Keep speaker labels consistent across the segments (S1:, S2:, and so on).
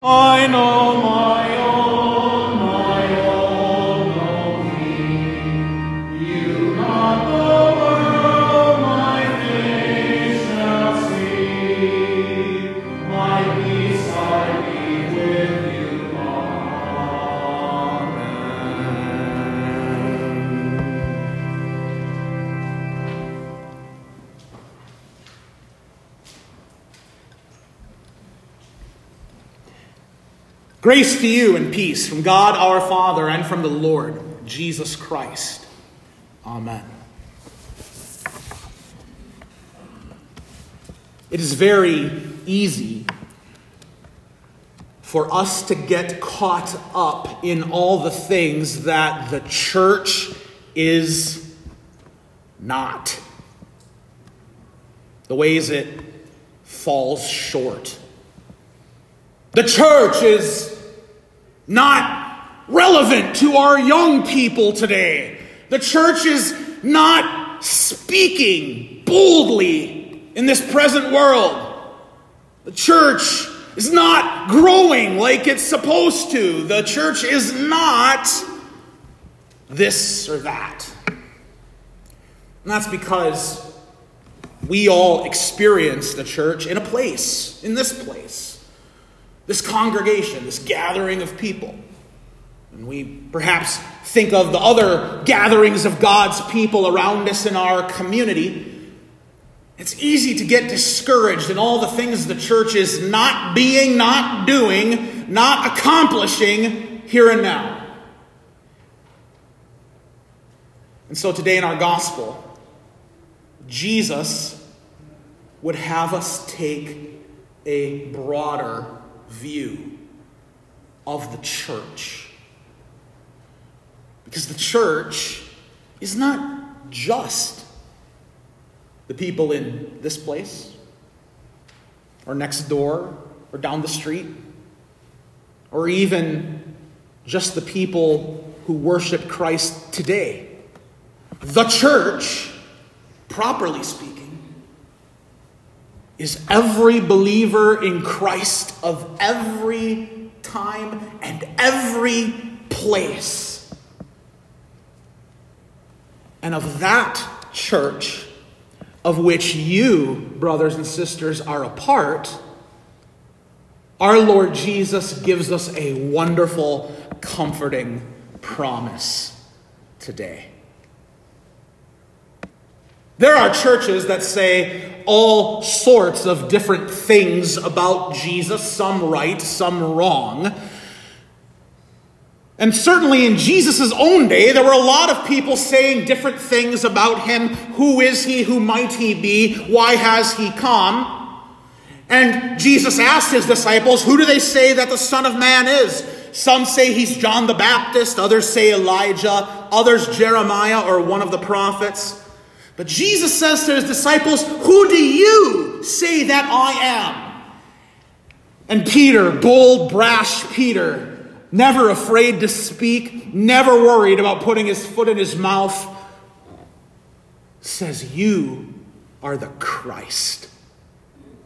S1: I
S2: Grace to you and peace from God our Father and from the Lord Jesus Christ. Amen. It is very easy for us to get caught up in all the things that the church is not, the ways it falls short. The church is not relevant to our young people today. The church is not speaking boldly in this present world. The church is not growing like it's supposed to. The church is not this or that. And that's because we all experience the church in a place, in this place this congregation, this gathering of people. And we perhaps think of the other gatherings of God's people around us in our community. It's easy to get discouraged in all the things the church is not being, not doing, not accomplishing here and now. And so today in our gospel, Jesus would have us take a broader view of the church. Because the church is not just the people in this place, or next door, or down the street, or even just the people who worship Christ today. The church, properly speaking, is every believer in Christ of every time and every place. And of that church, of which you, brothers and sisters, are a part, our Lord Jesus gives us a wonderful, comforting promise today. There are churches that say all sorts of different things about Jesus, some right, some wrong. And certainly in Jesus' own day, there were a lot of people saying different things about him. Who is he? Who might he be? Why has he come? And Jesus asked his disciples, Who do they say that the Son of Man is? Some say he's John the Baptist, others say Elijah, others Jeremiah or one of the prophets. But Jesus says to his disciples, Who do you say that I am? And Peter, bold, brash Peter, never afraid to speak, never worried about putting his foot in his mouth, says, You are the Christ,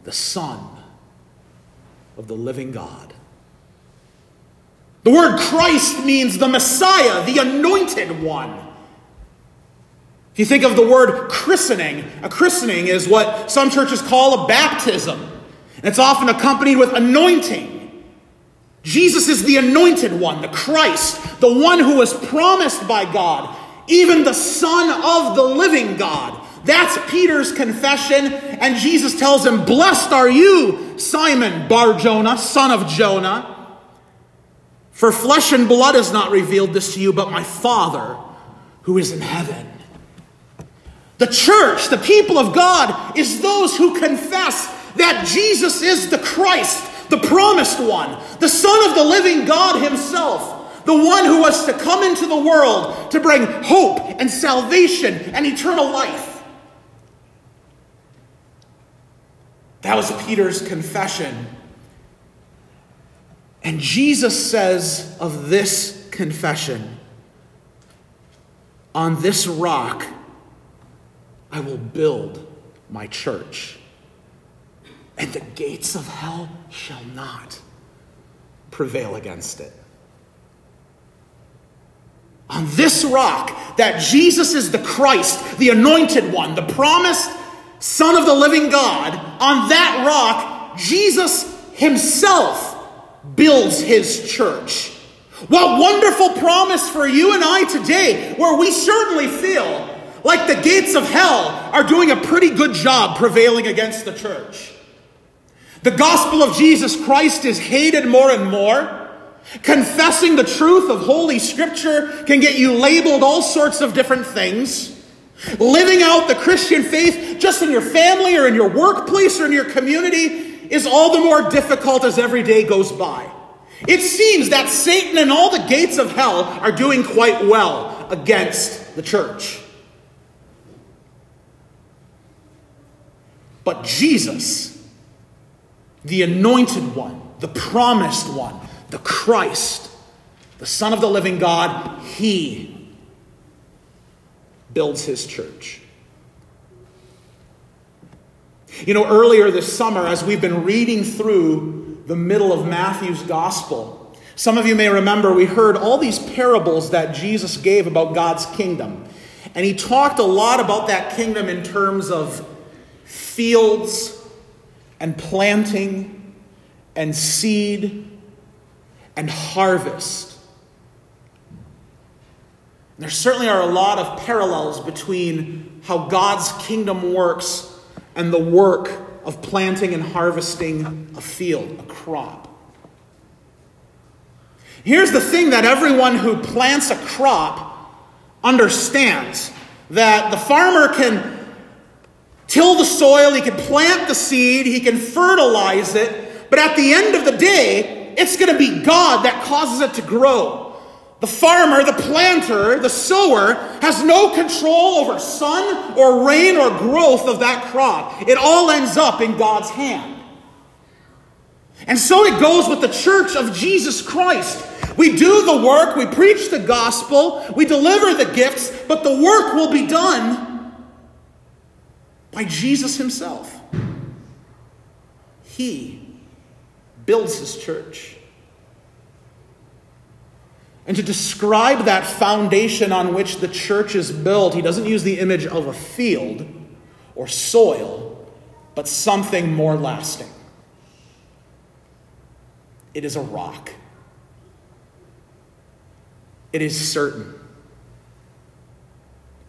S2: the Son of the living God. The word Christ means the Messiah, the anointed one. If you think of the word christening, a christening is what some churches call a baptism. And it's often accompanied with anointing. Jesus is the anointed one, the Christ, the one who was promised by God, even the Son of the living God. That's Peter's confession, and Jesus tells him, Blessed are you, Simon Bar Jonah, son of Jonah. For flesh and blood has not revealed this to you, but my Father who is in heaven. The church, the people of God, is those who confess that Jesus is the Christ, the promised one, the Son of the living God Himself, the one who was to come into the world to bring hope and salvation and eternal life. That was Peter's confession. And Jesus says of this confession, On this rock, I will build my church, and the gates of hell shall not prevail against it. On this rock, that Jesus is the Christ, the anointed one, the promised Son of the living God, on that rock, Jesus himself builds his church. What wonderful promise for you and I today, where we certainly feel like the gates of hell are doing a pretty good job prevailing against the church. The gospel of Jesus Christ is hated more and more. Confessing the truth of Holy Scripture can get you labeled all sorts of different things. Living out the Christian faith just in your family or in your workplace or in your community is all the more difficult as every day goes by. It seems that Satan and all the gates of hell are doing quite well against the church. But Jesus, the anointed one, the promised one, the Christ, the Son of the living God, he builds his church. You know, earlier this summer, as we've been reading through the middle of Matthew's gospel, some of you may remember we heard all these parables that Jesus gave about God's kingdom. And he talked a lot about that kingdom in terms of fields and planting and seed and harvest. There certainly are a lot of parallels between how God's kingdom works and the work of planting and harvesting a field, a crop. Here's the thing that everyone who plants a crop understands that the farmer can till the soil, he can plant the seed, he can fertilize it, but at the end of the day, it's going to be God that causes it to grow. The farmer, the planter, the sower has no control over sun or rain or growth of that crop. It all ends up in God's hand. And so it goes with the church of Jesus Christ. We do the work, we preach the gospel, we deliver the gifts, but the work will be done by Jesus Himself. He builds His church. And to describe that foundation on which the church is built, he doesn't use the image of a field or soil, but something more lasting. It is a rock, it is certain,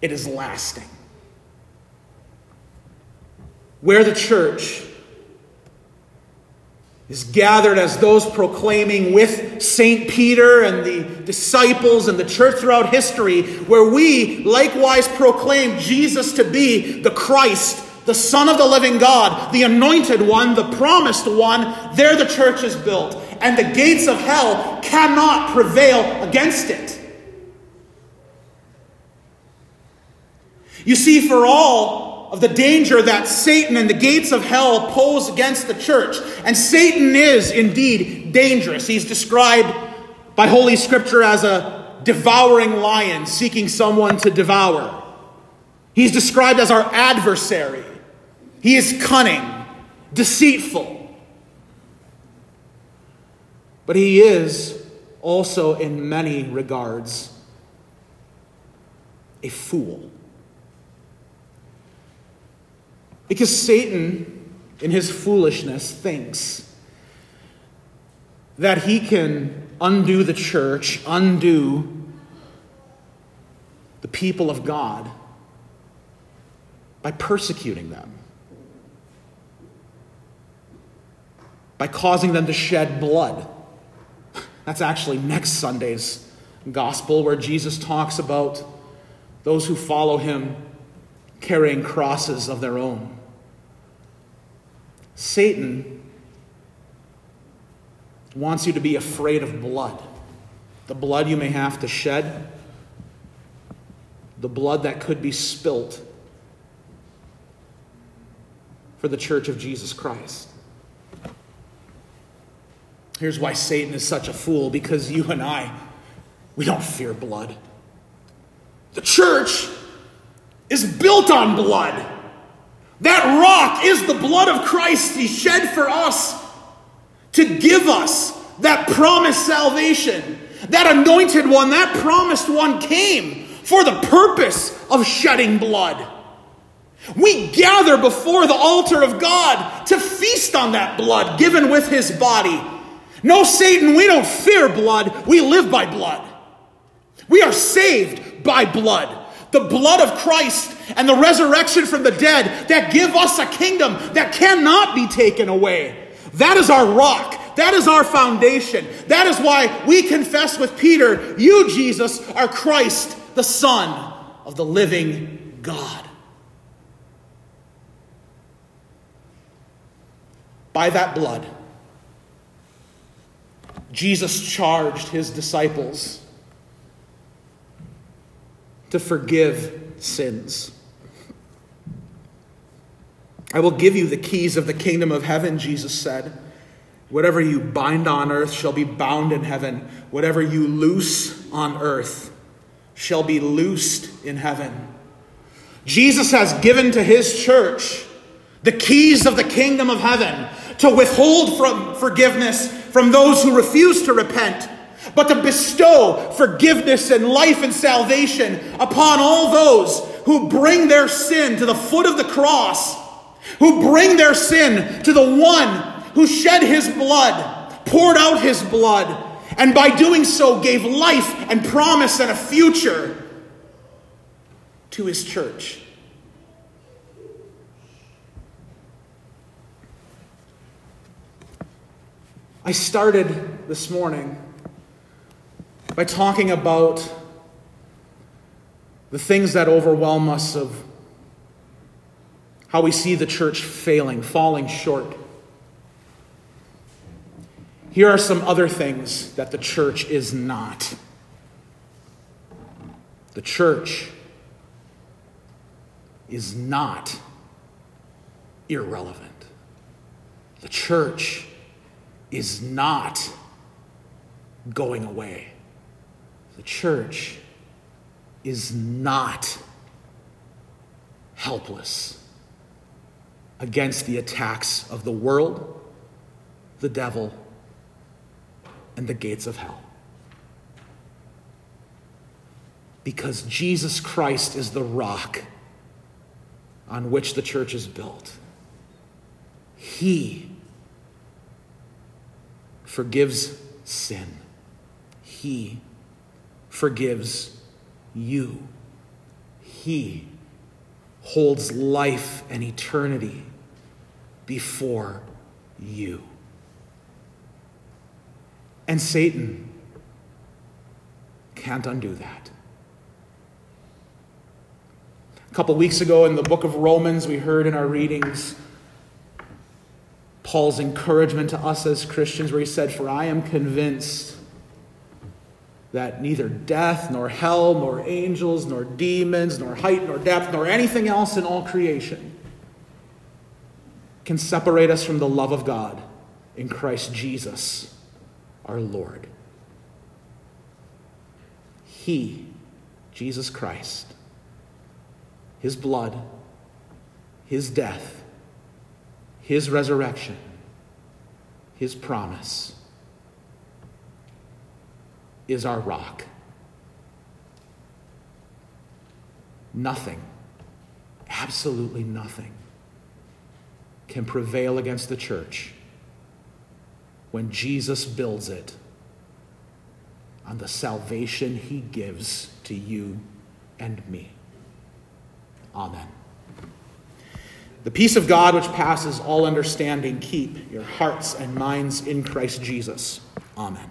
S2: it is lasting. Where the church is gathered as those proclaiming with St. Peter and the disciples and the church throughout history, where we likewise proclaim Jesus to be the Christ, the Son of the living God, the anointed one, the promised one, there the church is built. And the gates of hell cannot prevail against it. You see, for all of the danger that Satan and the gates of hell pose against the church. And Satan is indeed dangerous. He's described by Holy Scripture as a devouring lion seeking someone to devour. He's described as our adversary. He is cunning, deceitful. But he is also, in many regards, a fool. Because Satan, in his foolishness, thinks that he can undo the church, undo the people of God by persecuting them, by causing them to shed blood. That's actually next Sunday's gospel, where Jesus talks about those who follow him carrying crosses of their own. Satan wants you to be afraid of blood. The blood you may have to shed, the blood that could be spilt for the church of Jesus Christ. Here's why Satan is such a fool because you and I, we don't fear blood. The church is built on blood. That rock is the blood of Christ He shed for us to give us that promised salvation, that anointed one, that promised one came for the purpose of shedding blood. We gather before the altar of God to feast on that blood given with his body. No, Satan, we don't fear blood, we live by blood. We are saved by blood. The blood of Christ and the resurrection from the dead that give us a kingdom that cannot be taken away. That is our rock. That is our foundation. That is why we confess with Peter, You, Jesus, are Christ, the Son of the living God. By that blood, Jesus charged his disciples to forgive sins. I will give you the keys of the kingdom of heaven, Jesus said. Whatever you bind on earth shall be bound in heaven. Whatever you loose on earth shall be loosed in heaven. Jesus has given to his church the keys of the kingdom of heaven to withhold from forgiveness from those who refuse to repent, but to bestow forgiveness and life and salvation upon all those who bring their sin to the foot of the cross, who bring their sin to the one who shed his blood, poured out his blood, and by doing so gave life and promise and a future to his church. I started this morning by talking about the things that overwhelm us of how we see the church failing, falling short. Here are some other things that the church is not. The church is not irrelevant. The church is not going away. The church is not helpless against the attacks of the world, the devil, and the gates of hell. Because Jesus Christ is the rock on which the church is built. He forgives sin. He forgives you. He holds life and eternity before you. And Satan can't undo that. A couple weeks ago in the book of Romans, we heard in our readings Paul's encouragement to us as Christians, where he said, For I am convinced that neither death, nor hell, nor angels, nor demons, nor height, nor depth, nor anything else in all creation can separate us from the love of God in Christ Jesus, our Lord. He, Jesus Christ, His blood, His death, His resurrection, His promise is our rock. Nothing, absolutely nothing, can prevail against the church when Jesus builds it on the salvation he gives to you and me. Amen. The peace of God, which passes all understanding, keep your hearts and minds in Christ Jesus. Amen.